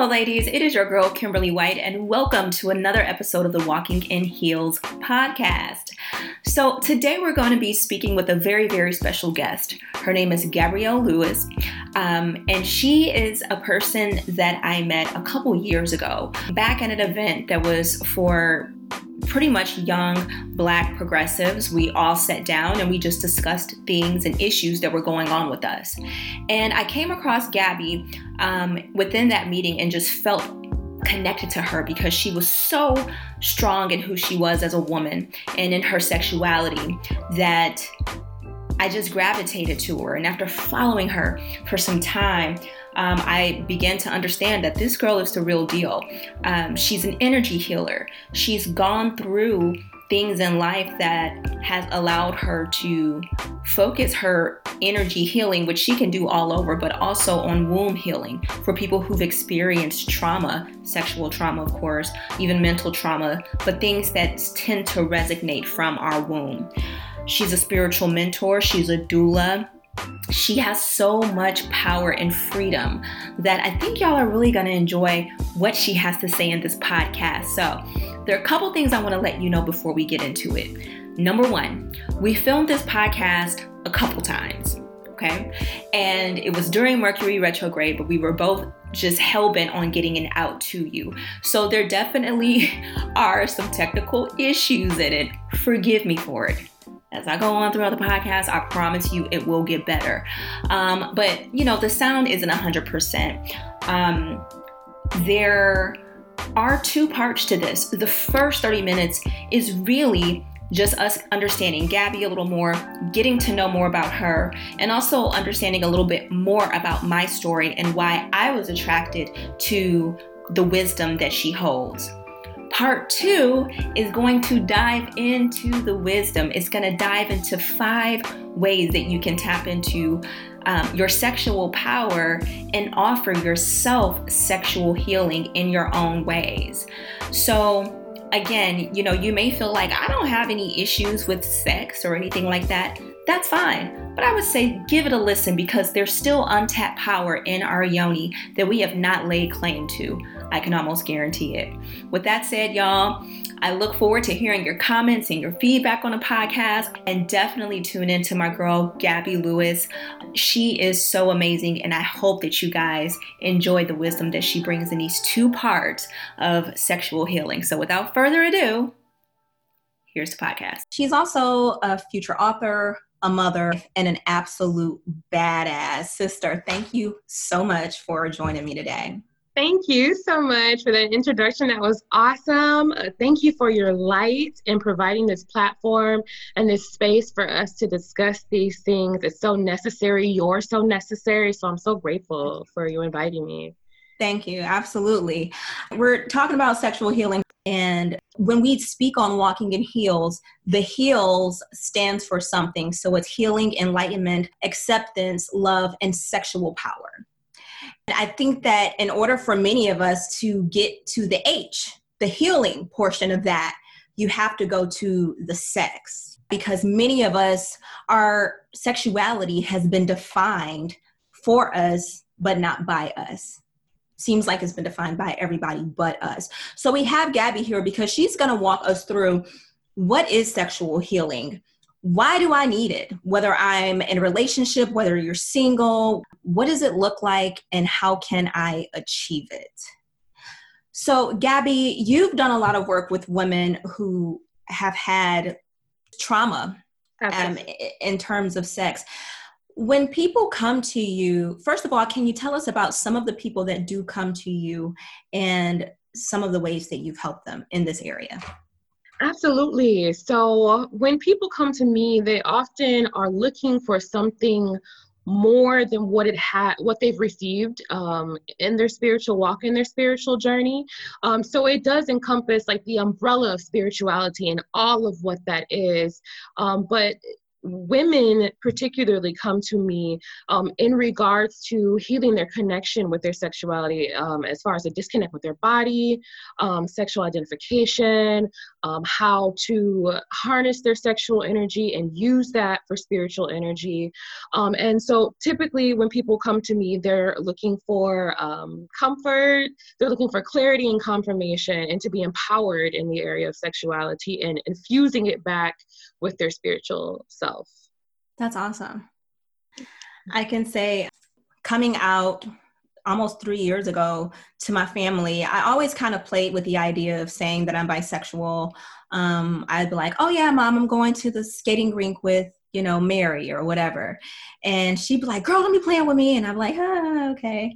Hello, ladies. It is your girl, Kimberly White, and welcome to another episode of the Walking in Heels podcast. So, today we're going to be speaking with a very, very special guest. Her name is Gabrielle Lewis, um, and she is a person that I met a couple years ago back at an event that was for pretty much young black progressives. We all sat down and we just discussed things and issues that were going on with us. And I came across Gabby um, within that meeting and just felt connected to her because she was so strong in who she was as a woman and in her sexuality that I just gravitated to her. And after following her for some time, um, I began to understand that this girl is the real deal. Um, she's an energy healer. She's gone through things in life that has allowed her to focus her energy healing, which she can do all over, but also on womb healing for people who've experienced trauma, sexual trauma, of course, even mental trauma, but things that tend to resonate from our womb. She's a spiritual mentor, she's a doula she has so much power and freedom that I think y'all are really going to enjoy what she has to say in this podcast. So, there are a couple things I want to let you know before we get into it. Number one, we filmed this podcast a couple times, okay? And it was during Mercury retrograde, but we were both just hell bent on getting it out to you. So, there definitely are some technical issues in it. Forgive me for it as I go on throughout the podcast, I promise you it will get better. Um, but you know, the sound isn't 100%. Um, there are two parts to this. The first 30 minutes is really just us understanding Gabby a little more, getting to know more about her, and also understanding a little bit more about my story and why I was attracted to the wisdom that she holds. Part two is going to dive into the wisdom. It's going to dive into five ways that you can tap into um, your sexual power and offer yourself sexual healing in your own ways. So, again, you know, you may feel like I don't have any issues with sex or anything like that. That's fine. But I would say give it a listen because there's still untapped power in our yoni that we have not laid claim to. I can almost guarantee it. With that said, y'all, I look forward to hearing your comments and your feedback on the podcast. And definitely tune in to my girl, Gabby Lewis. She is so amazing. And I hope that you guys enjoy the wisdom that she brings in these two parts of sexual healing. So without further ado, here's the podcast. She's also a future author, a mother, and an absolute badass sister. Thank you so much for joining me today. Thank you so much for that introduction. That was awesome. Uh, thank you for your light and providing this platform and this space for us to discuss these things. It's so necessary. You're so necessary. So I'm so grateful for you inviting me. Thank you. Absolutely. We're talking about sexual healing. And when we speak on walking in heels, the heels stands for something. So it's healing, enlightenment, acceptance, love, and sexual power. I think that in order for many of us to get to the H, the healing portion of that, you have to go to the sex because many of us, our sexuality has been defined for us, but not by us. Seems like it's been defined by everybody but us. So we have Gabby here because she's going to walk us through what is sexual healing why do I need it? Whether I'm in a relationship, whether you're single, what does it look like and how can I achieve it? So, Gabby, you've done a lot of work with women who have had trauma um, in terms of sex. When people come to you, first of all, can you tell us about some of the people that do come to you and some of the ways that you've helped them in this area? Absolutely. So when people come to me, they often are looking for something more than what it had what they've received um, in their spiritual walk in their spiritual journey um, so it does encompass like the umbrella of spirituality and all of what that is um, but women particularly come to me um, in regards to healing their connection with their sexuality um, as far as a disconnect with their body um, sexual identification um, how to harness their sexual energy and use that for spiritual energy um, and so typically when people come to me they're looking for um, comfort they're looking for clarity and confirmation and to be empowered in the area of sexuality and infusing it back with their spiritual self. That's awesome. I can say coming out almost three years ago to my family, I always kind of played with the idea of saying that I'm bisexual. Um, I'd be like, oh, yeah, mom, I'm going to the skating rink with, you know, Mary or whatever. And she'd be like, girl, let me play with me. And I'm like, ah, okay.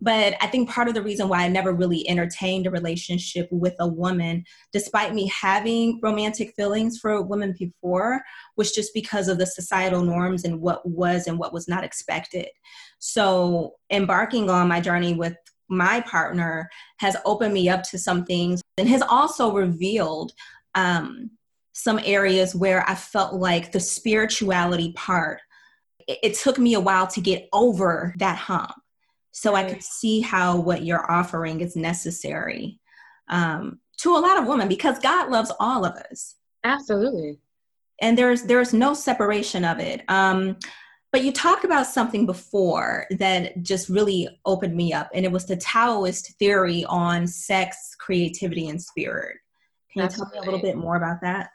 But I think part of the reason why I never really entertained a relationship with a woman, despite me having romantic feelings for women before, was just because of the societal norms and what was and what was not expected. So, embarking on my journey with my partner has opened me up to some things and has also revealed um, some areas where I felt like the spirituality part, it, it took me a while to get over that hump so. I could see how what you're offering is necessary um, to a lot of women because God loves all of us. Absolutely. And there's there's no separation of it. Um, but you talked about something before that just really opened me up, and it was the Taoist theory on sex, creativity, and spirit. Can you tell me a little bit more about that?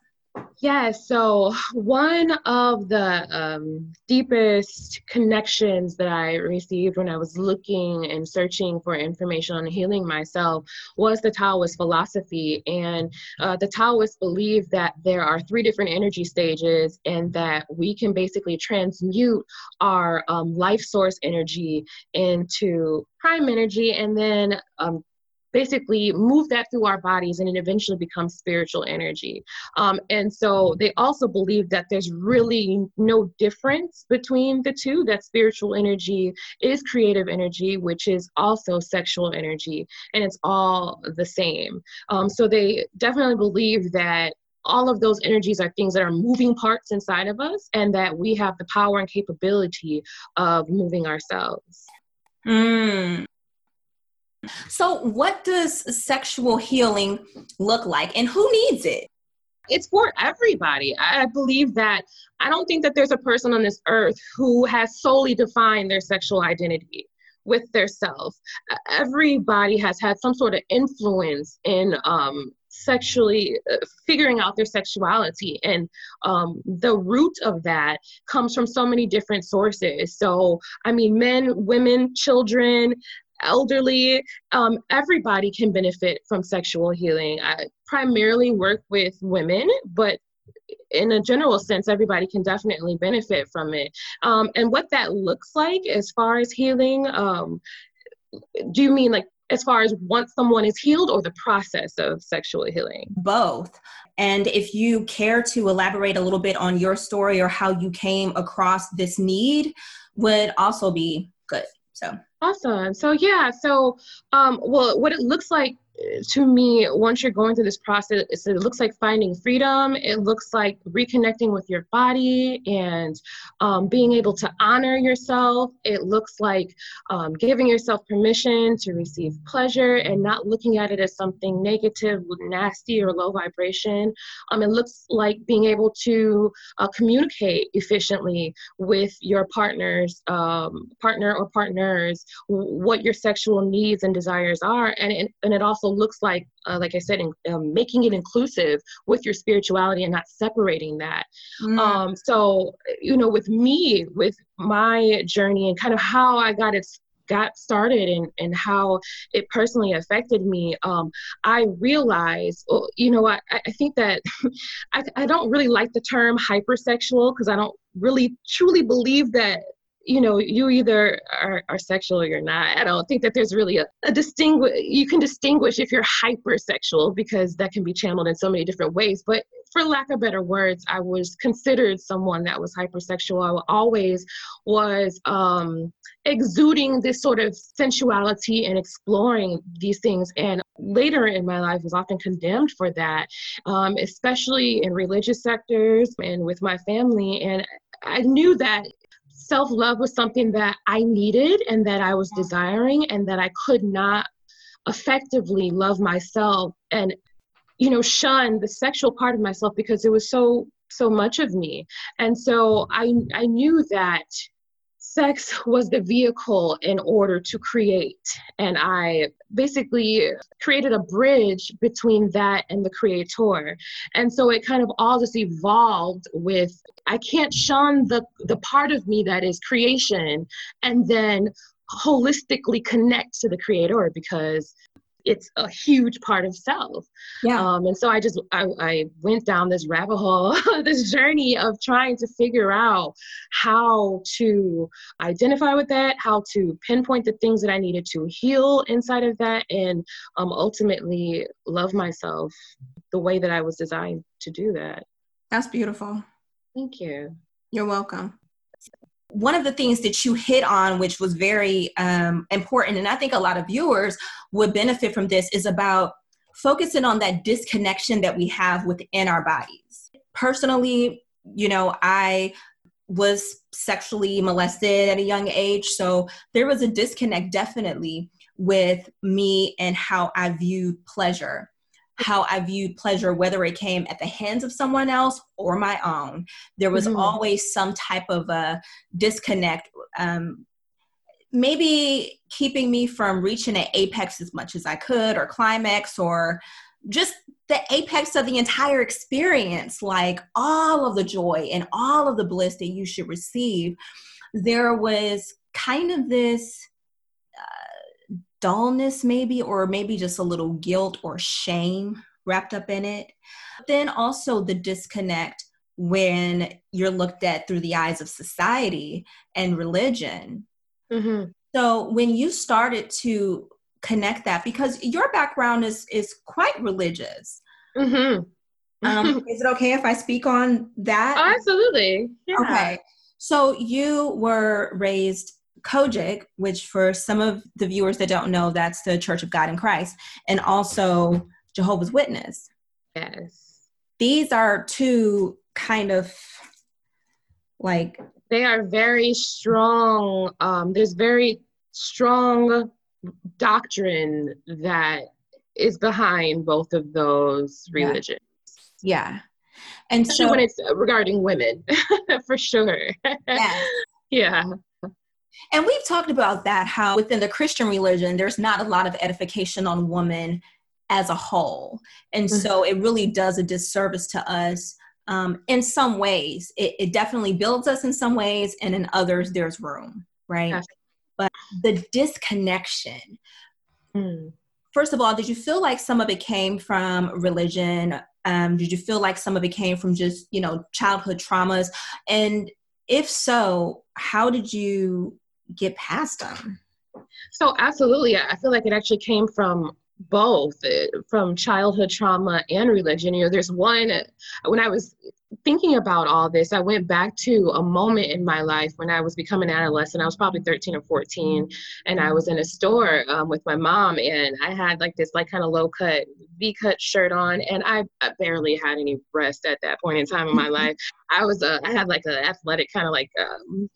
Yeah, so one of the um, deepest connections that I received when I was looking and searching for information on healing myself was the Taoist philosophy. And uh, the Taoists believe that there are three different energy stages and that we can basically transmute our um, life source energy into prime energy and then um, basically move that through our bodies and it eventually becomes spiritual energy. Um, and so they also believe that there's really no difference between the two, that spiritual energy is creative energy, which is also sexual energy, and it's all the same. Um, so they definitely believe that all of those energies are things that are moving parts inside of us and that we have the power and capability of moving ourselves. Mm, so, what does sexual healing look like, and who needs it? It's for everybody. I believe that I don't think that there's a person on this earth who has solely defined their sexual identity with their self. Everybody has had some sort of influence in um, sexually uh, figuring out their sexuality and um, the root of that comes from so many different sources so i mean men women children elderly, um, everybody can benefit from sexual healing. I primarily work with women, but in a general sense, everybody can definitely benefit from it. Um, and what that looks like as far as healing, um, do you mean like as far as once someone is healed or the process of sexual healing? Both. And if you care to elaborate a little bit on your story or how you came across this need, would also be good. So awesome. So yeah, so um, well, what it looks like to me, once you're going through this process, it looks like finding freedom. It looks like reconnecting with your body and um, being able to honor yourself. It looks like um, giving yourself permission to receive pleasure and not looking at it as something negative, nasty, or low vibration. Um, it looks like being able to uh, communicate efficiently with your partners, um, partner or partners, what your sexual needs and desires are, and it, and it also looks like, uh, like I said, in, um, making it inclusive with your spirituality and not separating that. Mm. Um, so, you know, with me, with my journey and kind of how I got it got started and, and how it personally affected me, um, I realized, well, you know, I, I think that I, I don't really like the term hypersexual because I don't really truly believe that you know you either are, are sexual or you're not i don't think that there's really a, a distinguish you can distinguish if you're hypersexual because that can be channeled in so many different ways but for lack of better words i was considered someone that was hypersexual i always was um exuding this sort of sensuality and exploring these things. And later in my life was often condemned for that, um, especially in religious sectors and with my family. And I knew that self love was something that I needed and that I was desiring, and that I could not effectively love myself and you know shun the sexual part of myself because it was so so much of me. And so i i knew that sex was the vehicle in order to create. And i basically created a bridge between that and the creator. And so it kind of all just evolved with i can't shun the the part of me that is creation and then holistically connect to the creator because it's a huge part of self. Yeah. Um, and so I just I, I went down this rabbit hole, this journey of trying to figure out how to identify with that, how to pinpoint the things that I needed to heal inside of that, and um, ultimately love myself the way that I was designed to do that. That's beautiful. Thank you. You're welcome one of the things that you hit on, which was very um, important, and I think a lot of viewers would benefit from this, is about focusing on that disconnection that we have within our bodies. Personally, you know, I was sexually molested at a young age, so there was a disconnect definitely with me and how I viewed pleasure how I viewed pleasure, whether it came at the hands of someone else or my own. There was mm-hmm. always some type of a disconnect. Um, maybe keeping me from reaching an apex as much as I could, or climax, or just the apex of the entire experience, like all of the joy and all of the bliss that you should receive. There was kind of this dullness, maybe, or maybe just a little guilt or shame wrapped up in it. Then also the disconnect when you're looked at through the eyes of society and religion. Mm-hmm. So when you started to connect that, because your background is is quite religious. Mm-hmm. Um, is it okay if I speak on that? Oh, absolutely. Yeah. Okay. So you were raised COGIC, which for some of the viewers that don't know, that's the Church of God in Christ, and also Jehovah's Witness. Yes. These are two kind of like they are very strong. Um, there's very strong doctrine that is behind both of those religions. Yeah. And Especially so when it's regarding women, for sure. Yes. yeah. And we've talked about that how within the Christian religion, there's not a lot of edification on women as a whole. And mm-hmm. so it really does a disservice to us um, in some ways. It, it, definitely builds us in some ways, and in others, there's room, right? But the disconnection. Mm. First of all, did you feel like some of it came from religion? Um, did you feel like some of it came from just, you know, childhood traumas? And if so, how did you get past them? So, absolutely. I feel like it actually came from both uh, from childhood trauma and religion. You know, there's one when I was thinking about all this, I went back to a moment in my life when I was becoming an adolescent. I was probably 13 or 14, and I was in a store um, with my mom, and I had like this like kind of low cut V cut shirt on, and I, I, barely had any breast at that point in time in my life. I was uh, I had like an athletic kind of like um,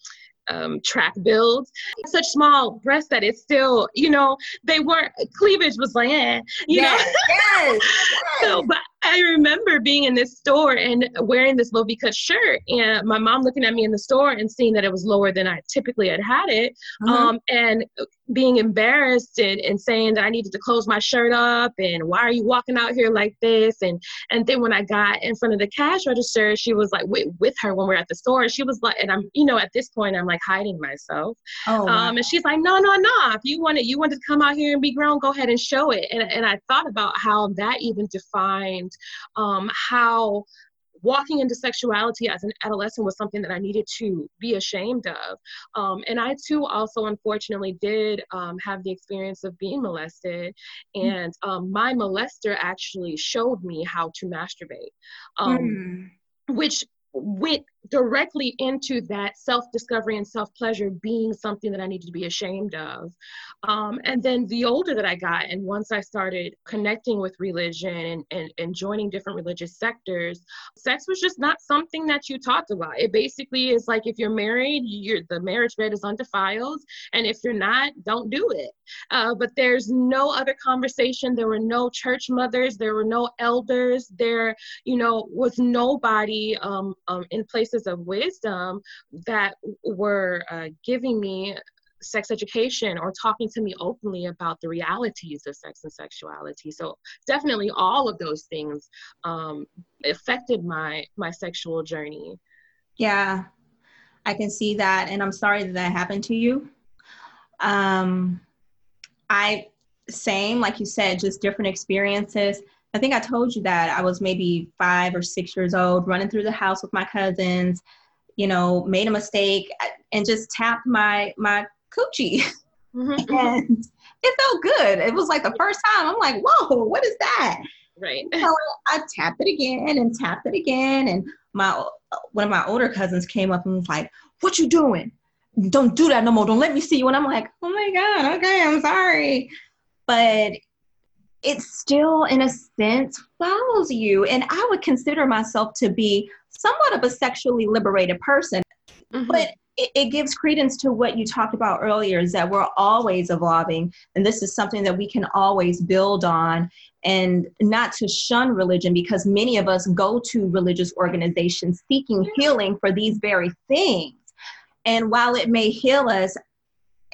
um, track builds. Such small breasts that it's still, you know, they weren't cleavage was like, eh, you yes, know. yes, yes. so, but I remember being in this store and wearing this low V cut shirt, and my mom looking at me in the store and seeing that it was lower than I typically had had it, mm-hmm. um, and being embarrassed and, and saying that I needed to close my shirt up and why are you walking out here like this? And and then when I got in front of the cash register, she was like with, with her when we are at the store, she was like, and I'm you know at this point I'm like hiding myself, oh, um, and she's like, no no no, if you wanted you wanted to come out here and be grown, go ahead and show it, and and I thought about how that even defined um, how walking into sexuality as an adolescent was something that I needed to be ashamed of. Um, and I too also unfortunately did um, have the experience of being molested. Mm. And um, my molester actually showed me how to masturbate, mm. which went directly into that self discovery and self pleasure being something that I needed to be ashamed of. Um, and then the older that I got, and once I started connecting with religion and, and, and joining different religious sectors, sex was just not something that you talked about. It basically is like if you're married, you're, the marriage bed is undefiled. And if you're not, don't do it. Uh, but there's no other conversation. There were no church mothers, there were no elders, there, you know, was nobody um, um, in places of wisdom that were uh, giving me sex education or talking to me openly about the realities of sex and sexuality. So definitely all of those things um, affected my my sexual journey. Yeah i can see that and i'm sorry that that happened to you. Um i same like you said just different experiences i think i told you that i was maybe five or six years old running through the house with my cousins you know made a mistake uh, and just tapped my my coochie. Mm-hmm, mm-hmm. and it felt good. It was like the first time. I'm like, whoa, what is that? Right. So I tapped it again and tapped it again. And my uh, one of my older cousins came up and was like, What you doing? Don't do that no more. Don't let me see you. And I'm like, oh my God, okay, I'm sorry. But it still, in a sense, follows you. And I would consider myself to be somewhat of a sexually liberated person. Mm-hmm. But it, it gives credence to what you talked about earlier is that we're always evolving and this is something that we can always build on and not to shun religion because many of us go to religious organizations seeking healing for these very things and while it may heal us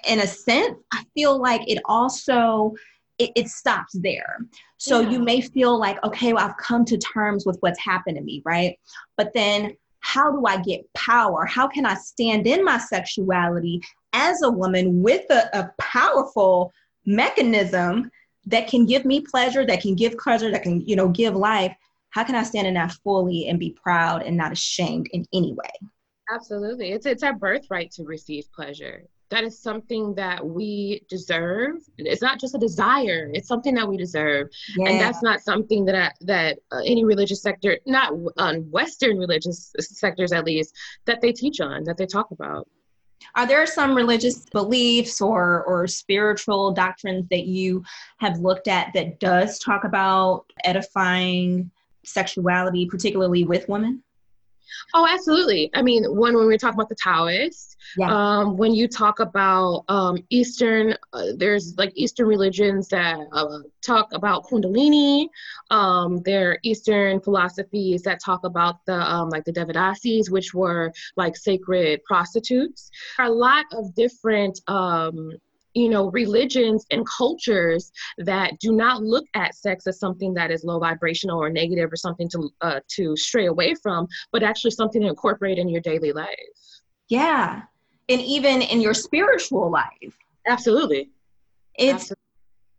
in a sense i feel like it also it, it stops there so yeah. you may feel like okay well, i've come to terms with what's happened to me right but then how do I get power? How can I stand in my sexuality as a woman with a, a powerful mechanism that can give me pleasure, that can give pleasure, that can, you know, give life? How can I stand in that fully and be proud and not ashamed in any way? Absolutely. It's it's our birthright to receive pleasure that is something that we deserve. It's not just a desire it's something that we deserve. Yeah. and that's not something that I, that uh, any religious sector not on western religious sectors at least that they teach on that they talk about. Are there some religious beliefs or or spiritual doctrines that you have looked at that does talk about edifying sexuality particularly with women Oh, absolutely. I mean, one when we talk about the Taoists, yeah. um, when you talk about um, Eastern, uh, there's like Eastern religions that uh, talk about Kundalini. Um, there are Eastern philosophies that talk about the um, like the Devadasis, which were like sacred prostitutes. There are a lot of different um, you know religions and cultures that do not look at sex as something that is low vibrational or negative or something to uh, to stray away from but actually something to incorporate in your daily life. Yeah. And even in your spiritual life. Absolutely. It's absolutely.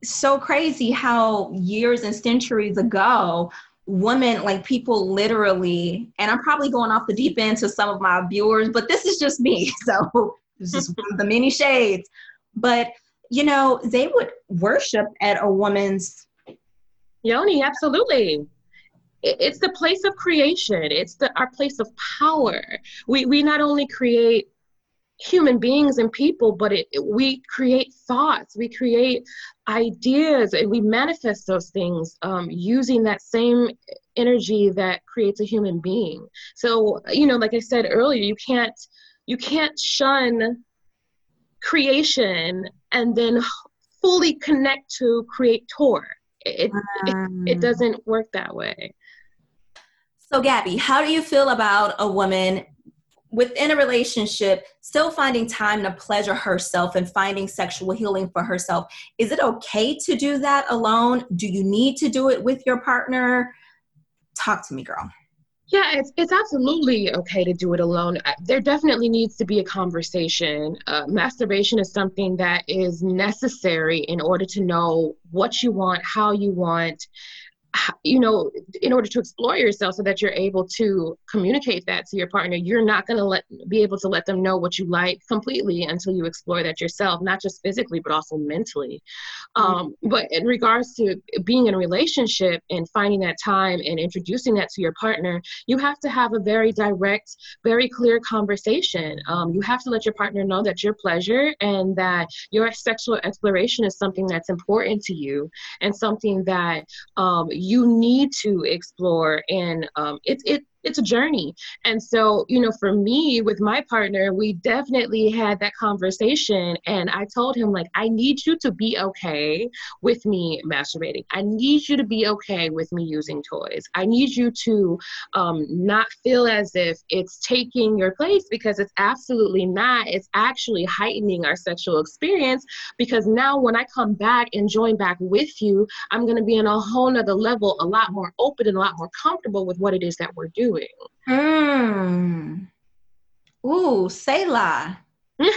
so crazy how years and centuries ago women like people literally and i'm probably going off the deep end to some of my viewers but this is just me. So this is the many shades but you know they would worship at a woman's yoni absolutely. It's the place of creation. It's the our place of power. We we not only create human beings and people but it, we create thoughts. We create ideas and we manifest those things um, using that same energy that creates a human being. So you know like i said earlier you can't you can't shun creation and then fully connect to creator. It, um, it, it doesn't work that way. So, Gabby, how do you feel about a woman within a relationship still finding time to pleasure herself and finding sexual healing for herself? Is it okay to do that alone? Do you need to do it with your partner? Talk to me, girl. Yeah, it's it's absolutely okay to do it alone. There definitely needs to be a conversation. Uh, masturbation is something that is necessary in order to know what you want, how you want, you know, in order to explore yourself so that you're able to communicate that to your partner, you're not going to let be able to let them know what you like completely until you explore that yourself, not just physically, but also mentally. Mm-hmm. Um, but in regards to being in a relationship and finding that time and introducing that to your partner, you have to have a very direct, very clear conversation. Um, you have to let your partner know that your pleasure and that your sexual exploration is something that's important to you and something that um, you need to explore and um, it, it it's a journey. And so, you know, for me with my partner, we definitely had that conversation. And I told him, like, I need you to be okay with me masturbating. I need you to be okay with me using toys. I need you to um, not feel as if it's taking your place because it's absolutely not. It's actually heightening our sexual experience because now when I come back and join back with you, I'm going to be in a whole nother level, a lot more open and a lot more comfortable with what it is that we're doing doing. Mm. Ooh, Selah. so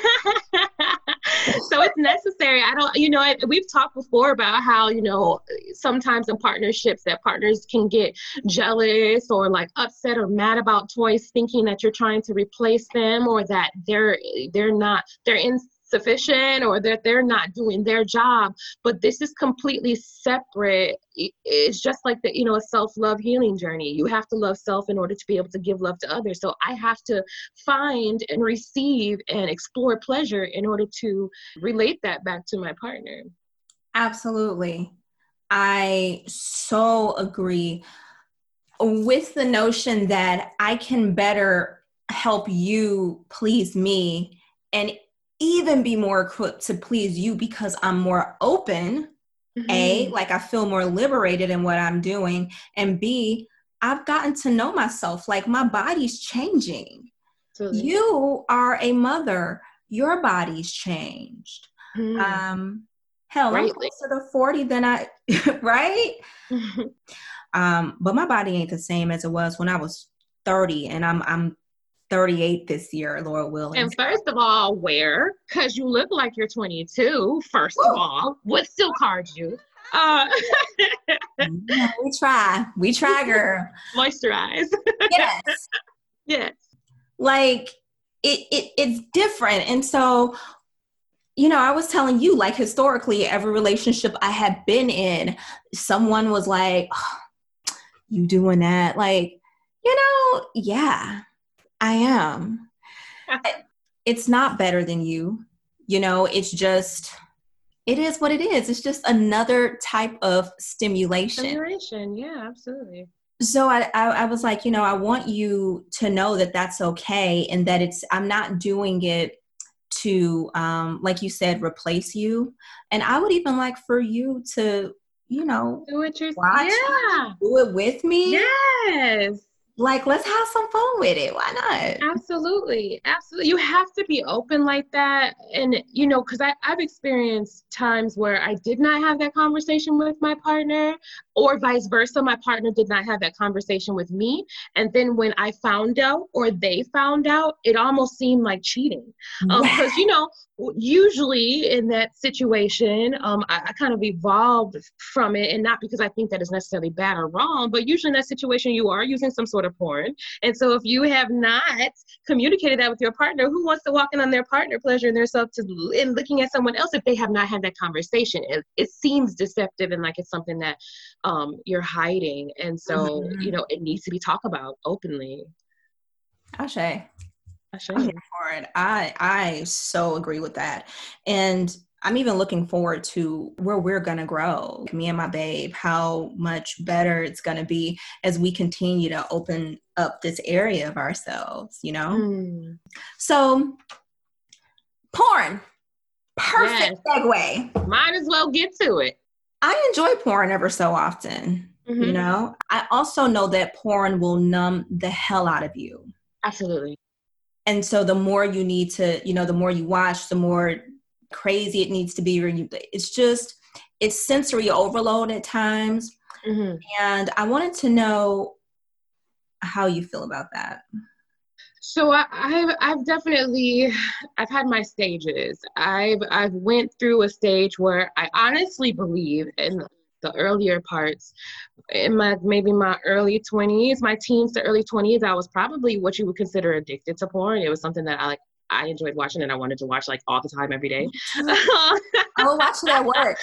it's necessary. I don't, you know, we've talked before about how, you know, sometimes in partnerships that partners can get jealous or like upset or mad about toys thinking that you're trying to replace them or that they're they're not they're in sufficient or that they're not doing their job. But this is completely separate. It's just like the you know a self-love healing journey. You have to love self in order to be able to give love to others. So i have to find and receive and explore pleasure in order to relate that back to my partner. Absolutely. I so agree with the notion that i can better help you please me and even be more equipped to please you because I'm more open. Mm-hmm. A, like I feel more liberated in what I'm doing. And B, I've gotten to know myself. Like my body's changing. Absolutely. You are a mother, your body's changed. Mm-hmm. Um, hell, Greatly. I'm closer to 40 than I, right? um, but my body ain't the same as it was when I was 30 and I'm I'm 38 this year, Lord willing. And first of all, where? Because you look like you're 22, first Woo. of all. What still cards you? Uh, yeah, we try. We try, girl. Moisturize. yes. Yes. Like it, it it's different. And so, you know, I was telling you, like historically, every relationship I had been in, someone was like, oh, you doing that? Like, you know, yeah I am. it's not better than you. You know, it's just, it is what it is. It's just another type of stimulation. Stimulation, yeah, absolutely. So I, I, I was like, you know, I want you to know that that's okay and that it's, I'm not doing it to, um, like you said, replace you. And I would even like for you to, you know, do it yourself. Yeah. Do it with me. Yes like let's have some fun with it. Why not? Absolutely. Absolutely. You have to be open like that. And you know because i've experienced times where i did not have that conversation with my partner or vice versa my partner did not have that conversation with me. And then when i found out or they found out it almost seemed like cheating. Because um, you know usually in that situation um, I, I, kind of evolved from it. And not because i think that is necessarily bad or wrong but usually in that situation you are using some sort of porn. And so if you have not communicated that with your partner who wants to walk in on their partner pleasure and themselves to and looking at someone else if they have not had that conversation? It, it seems deceptive and like it's something that um, you're hiding and so mm-hmm. you know it needs to be talked about openly Ashe. I'm here for it. I I so agree with that, and I'm even looking forward to where we're gonna grow. Me and my babe, how much better it's gonna be as we continue to open up this area of ourselves. You know. Mm. So, porn. Perfect yes. segue. Might as well get to it. I enjoy porn ever so often. Mm-hmm. You know, I also know that porn will numb the hell out of you. Absolutely and so the more you need to you know the more you watch the more crazy it needs to be it's just it's sensory overload at times mm-hmm. and i wanted to know how you feel about that so I, have I've definitely I've had my stages. I've I've went through a stage where I honestly believe, and the earlier parts in my maybe my early 20s my teens to early 20s i was probably what you would consider addicted to porn it was something that i like i enjoyed watching and i wanted to watch like all the time every day i will watch it at work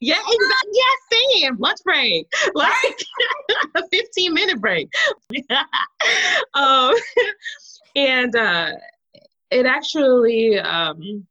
yeah, exactly. Yeah, same. Lunch break, like a 15 minute break. um, and uh, it actually, um,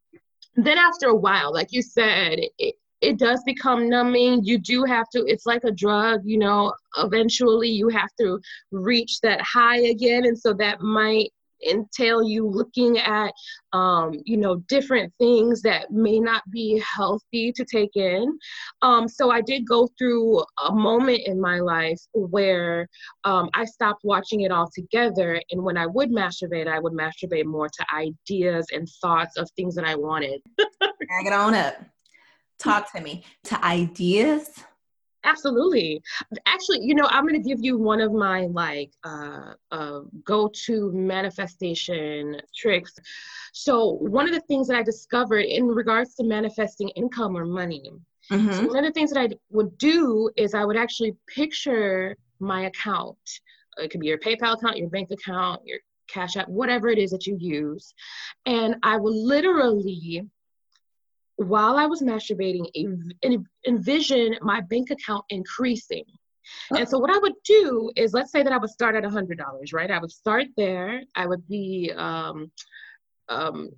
then after a while, like you said, it, it does become numbing. You do have to, it's like a drug, you know, eventually you have to reach that high again. And so that might entail you looking at um, you know different things that may not be healthy to take in. Um, so i did go through a moment in my life where um, i stopped watching it all together and when i would masturbate i would masturbate more to ideas and thoughts of things that i wanted. Drag it on up. Talk to me. To ideas absolutely. Actually you know i'm going to give you one of my like uh, uh, go-to manifestation tricks. So one of the things that i discovered in regards to manifesting income or money mm-hmm. so one of the things that i would do is i would actually picture my account. It could be your paypal account your bank account your cash app whatever it is that you use. And i would literally while I was masturbating, envision my bank account increasing. And so what I would do is, let's say that I would start at a hundred dollars, right? I would start there. I would be um, um,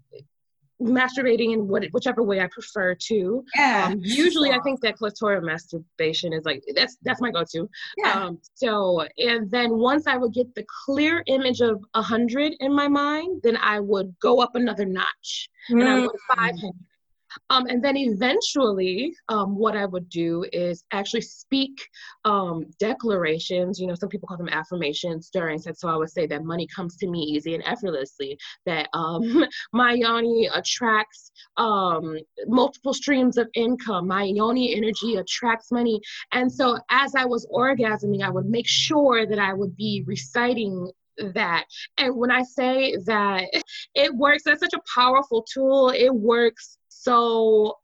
masturbating in what, whichever way I prefer to. Yeah. Um, usually, I think that clitoral masturbation is like that's that's my go-to. Yeah. Um, so, and then once I would get the clear image of a hundred in my mind, then I would go up another notch, mm. and I would five hundred. Um, and then eventually, um, what I would do is actually speak um, declarations. You know, some people call them affirmations during sex. So I would say that money comes to me easy and effortlessly. That um, my yoni attracts um, multiple streams of income. My yoni energy attracts money. And so as I was orgasming, I would make sure that I would be reciting that. And when I say that it works, that's such a powerful tool. It works so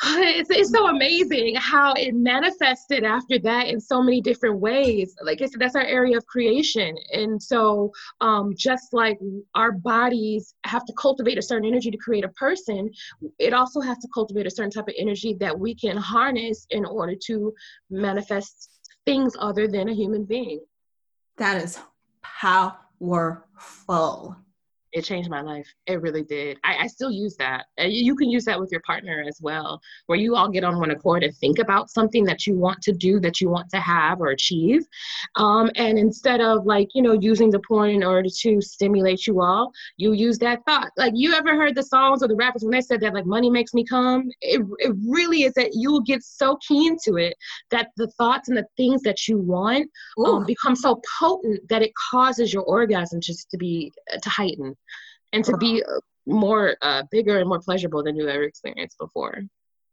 it's, it's so amazing how it manifested after that in so many different ways. Like i said that's our area of creation. And so um, just like our bodies have to cultivate a certain energy to create a person it also has to cultivate a certain type of energy that we can harness in order to manifest things other than a human being. That is powerful it changed my life. It really did. I, I still use that. You can use that with your partner as well, where you all get on one accord and think about something that you want to do, that you want to have or achieve. Um, and instead of like, you know, using the porn in order to stimulate you all, you use that thought. Like, you ever heard the songs or the rappers when they said that, like, money makes me come? It, it really is that you will get so keen to it that the thoughts and the things that you want um, become so potent that it causes your orgasm just to be, to heighten and to be uh, more uh, bigger and more pleasurable than you ever experienced before.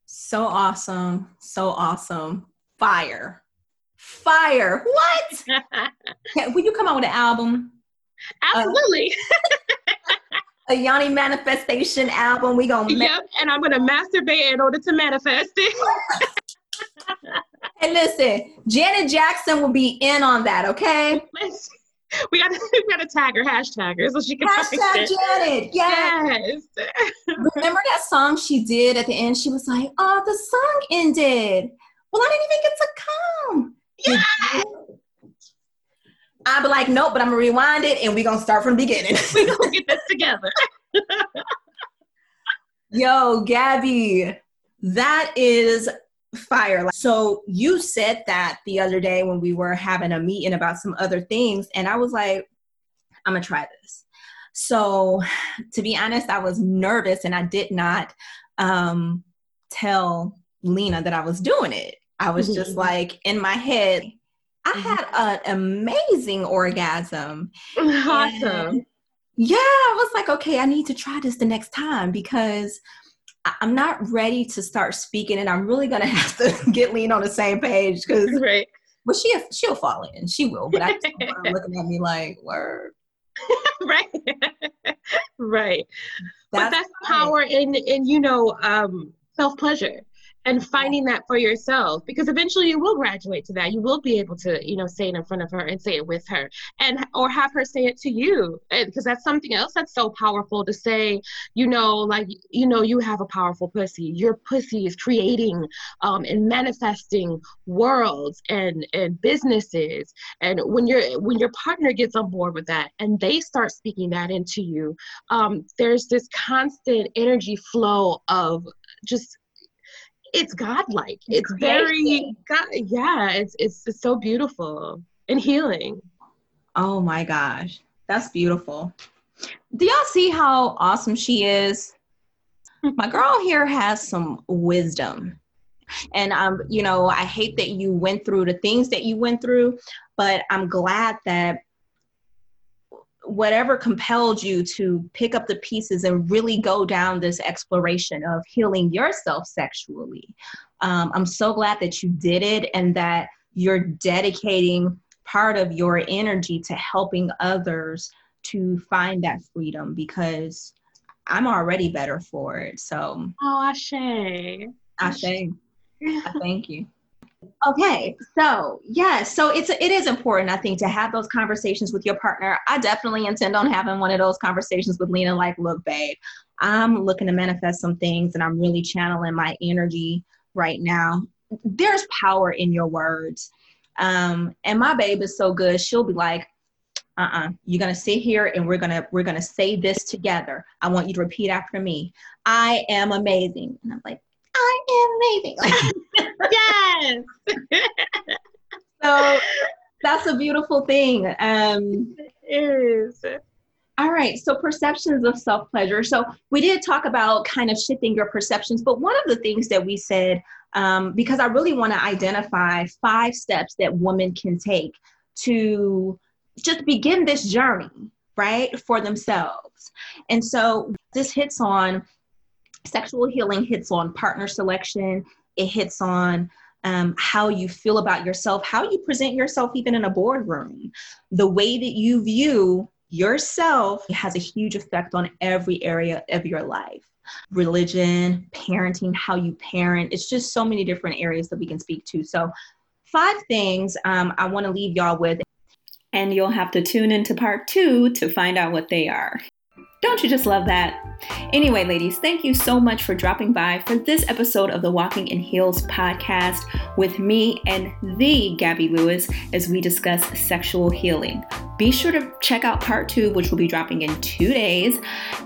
So awesome. So awesome. Fire. Fire. What? Will you come out with an album? Absolutely. Uh, a yoni manifestation album. We gonna ma- Yep, and I'm gonna masturbate in order to manifest it. and listen, Janet Jackson will be in on that, okay? we got to we got to tag her hashtag her so she can hashtag Janet. Yes. yes. Remember that song she did at the end? She was like, "Oh, the song ended. Well, I didn't even get to come." Yeah. I'd be like, nope, but I'm gonna rewind it and we're gonna start from the beginning. we're gonna get this together. Yo, Gabby, that is fire. So you said that the other day when we were having a meeting about some other things, and I was like, I'm gonna try this. So to be honest, I was nervous and I did not um, tell Lena that I was doing it. I was mm-hmm. just like in my head, I mm-hmm. had an amazing orgasm. Awesome. And yeah, I was like, okay, I need to try this the next time because I'm not ready to start speaking, and I'm really gonna have to get Lena on the same page because right. Well, she she'll fall in, she will, but I looking at me like word. right, right. That's but that's power in in you know um, self pleasure and finding that for yourself because eventually you will graduate to that. You will be able to you know say it in front of her and say it with her and or have her say it to you because that's something else that's so powerful to say you know like you know you have a powerful pussy. Your pussy is creating um, and manifesting worlds and and businesses. And when your when your partner gets on board with that and they start speaking that into you um, there's this constant energy flow of just it's godlike. It's very God, yeah, it's, it's it's so beautiful and healing. Oh my gosh. That's beautiful. Do y'all see how awesome she is? my girl here has some wisdom. And um, you know, I hate that you went through the things that you went through, but I'm glad that whatever compelled you to pick up the pieces and really go down this exploration of healing yourself sexually. Um, I'm so glad that you did it and that you're dedicating part of your energy to helping others to find that freedom because I'm already better for it. So, oh, Ashe. Ashe. Thank you. Okay, so yes, yeah, so it's it is important, I think, to have those conversations with your partner. I definitely intend on having one of those conversations with Lena. Like, look, babe, I'm looking to manifest some things, and I'm really channeling my energy right now. There's power in your words, um, and my babe is so good. She'll be like, uh-uh you're gonna sit here and we're gonna we're gonna say this together i want you to repeat after me i am amazing and i'm like i am amazing yes. so that's a beautiful thing. Um, it is. All right, so perceptions of self pleasure. So we did talk about kind of shifting your perceptions, but one of the things that we said, um, because I really want to identify five steps that women can take to just begin this journey, right, for themselves. And so this hits on sexual healing, hits on partner selection, it hits on um, how you feel about yourself, how you present yourself, even in a boardroom. The way that you view yourself has a huge effect on every area of your life religion, parenting, how you parent. It's just so many different areas that we can speak to. So, five things um, I want to leave y'all with. And you'll have to tune into part two to find out what they are. Don't you just love that? Anyway, ladies, thank you so much for dropping by for this episode of the Walking in Heels podcast with me and the Gabby Lewis as we discuss sexual healing. Be sure to check out part two, which will be dropping in two days,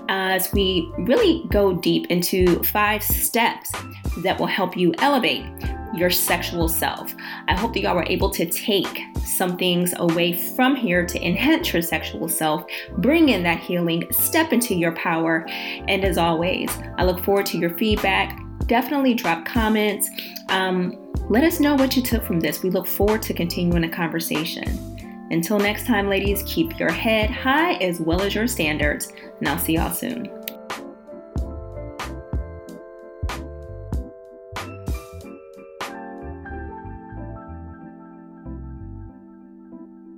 as we really go deep into five steps that will help you elevate your sexual self. I hope that y'all were able to take some things away from here to enhance your sexual self, bring in that healing, step into your power. And as always, I look forward to your feedback. Definitely drop comments. Um, let us know what you took from this. We look forward to continuing the conversation. Until next time, ladies, keep your head high as well as your standards, and I'll see y'all soon.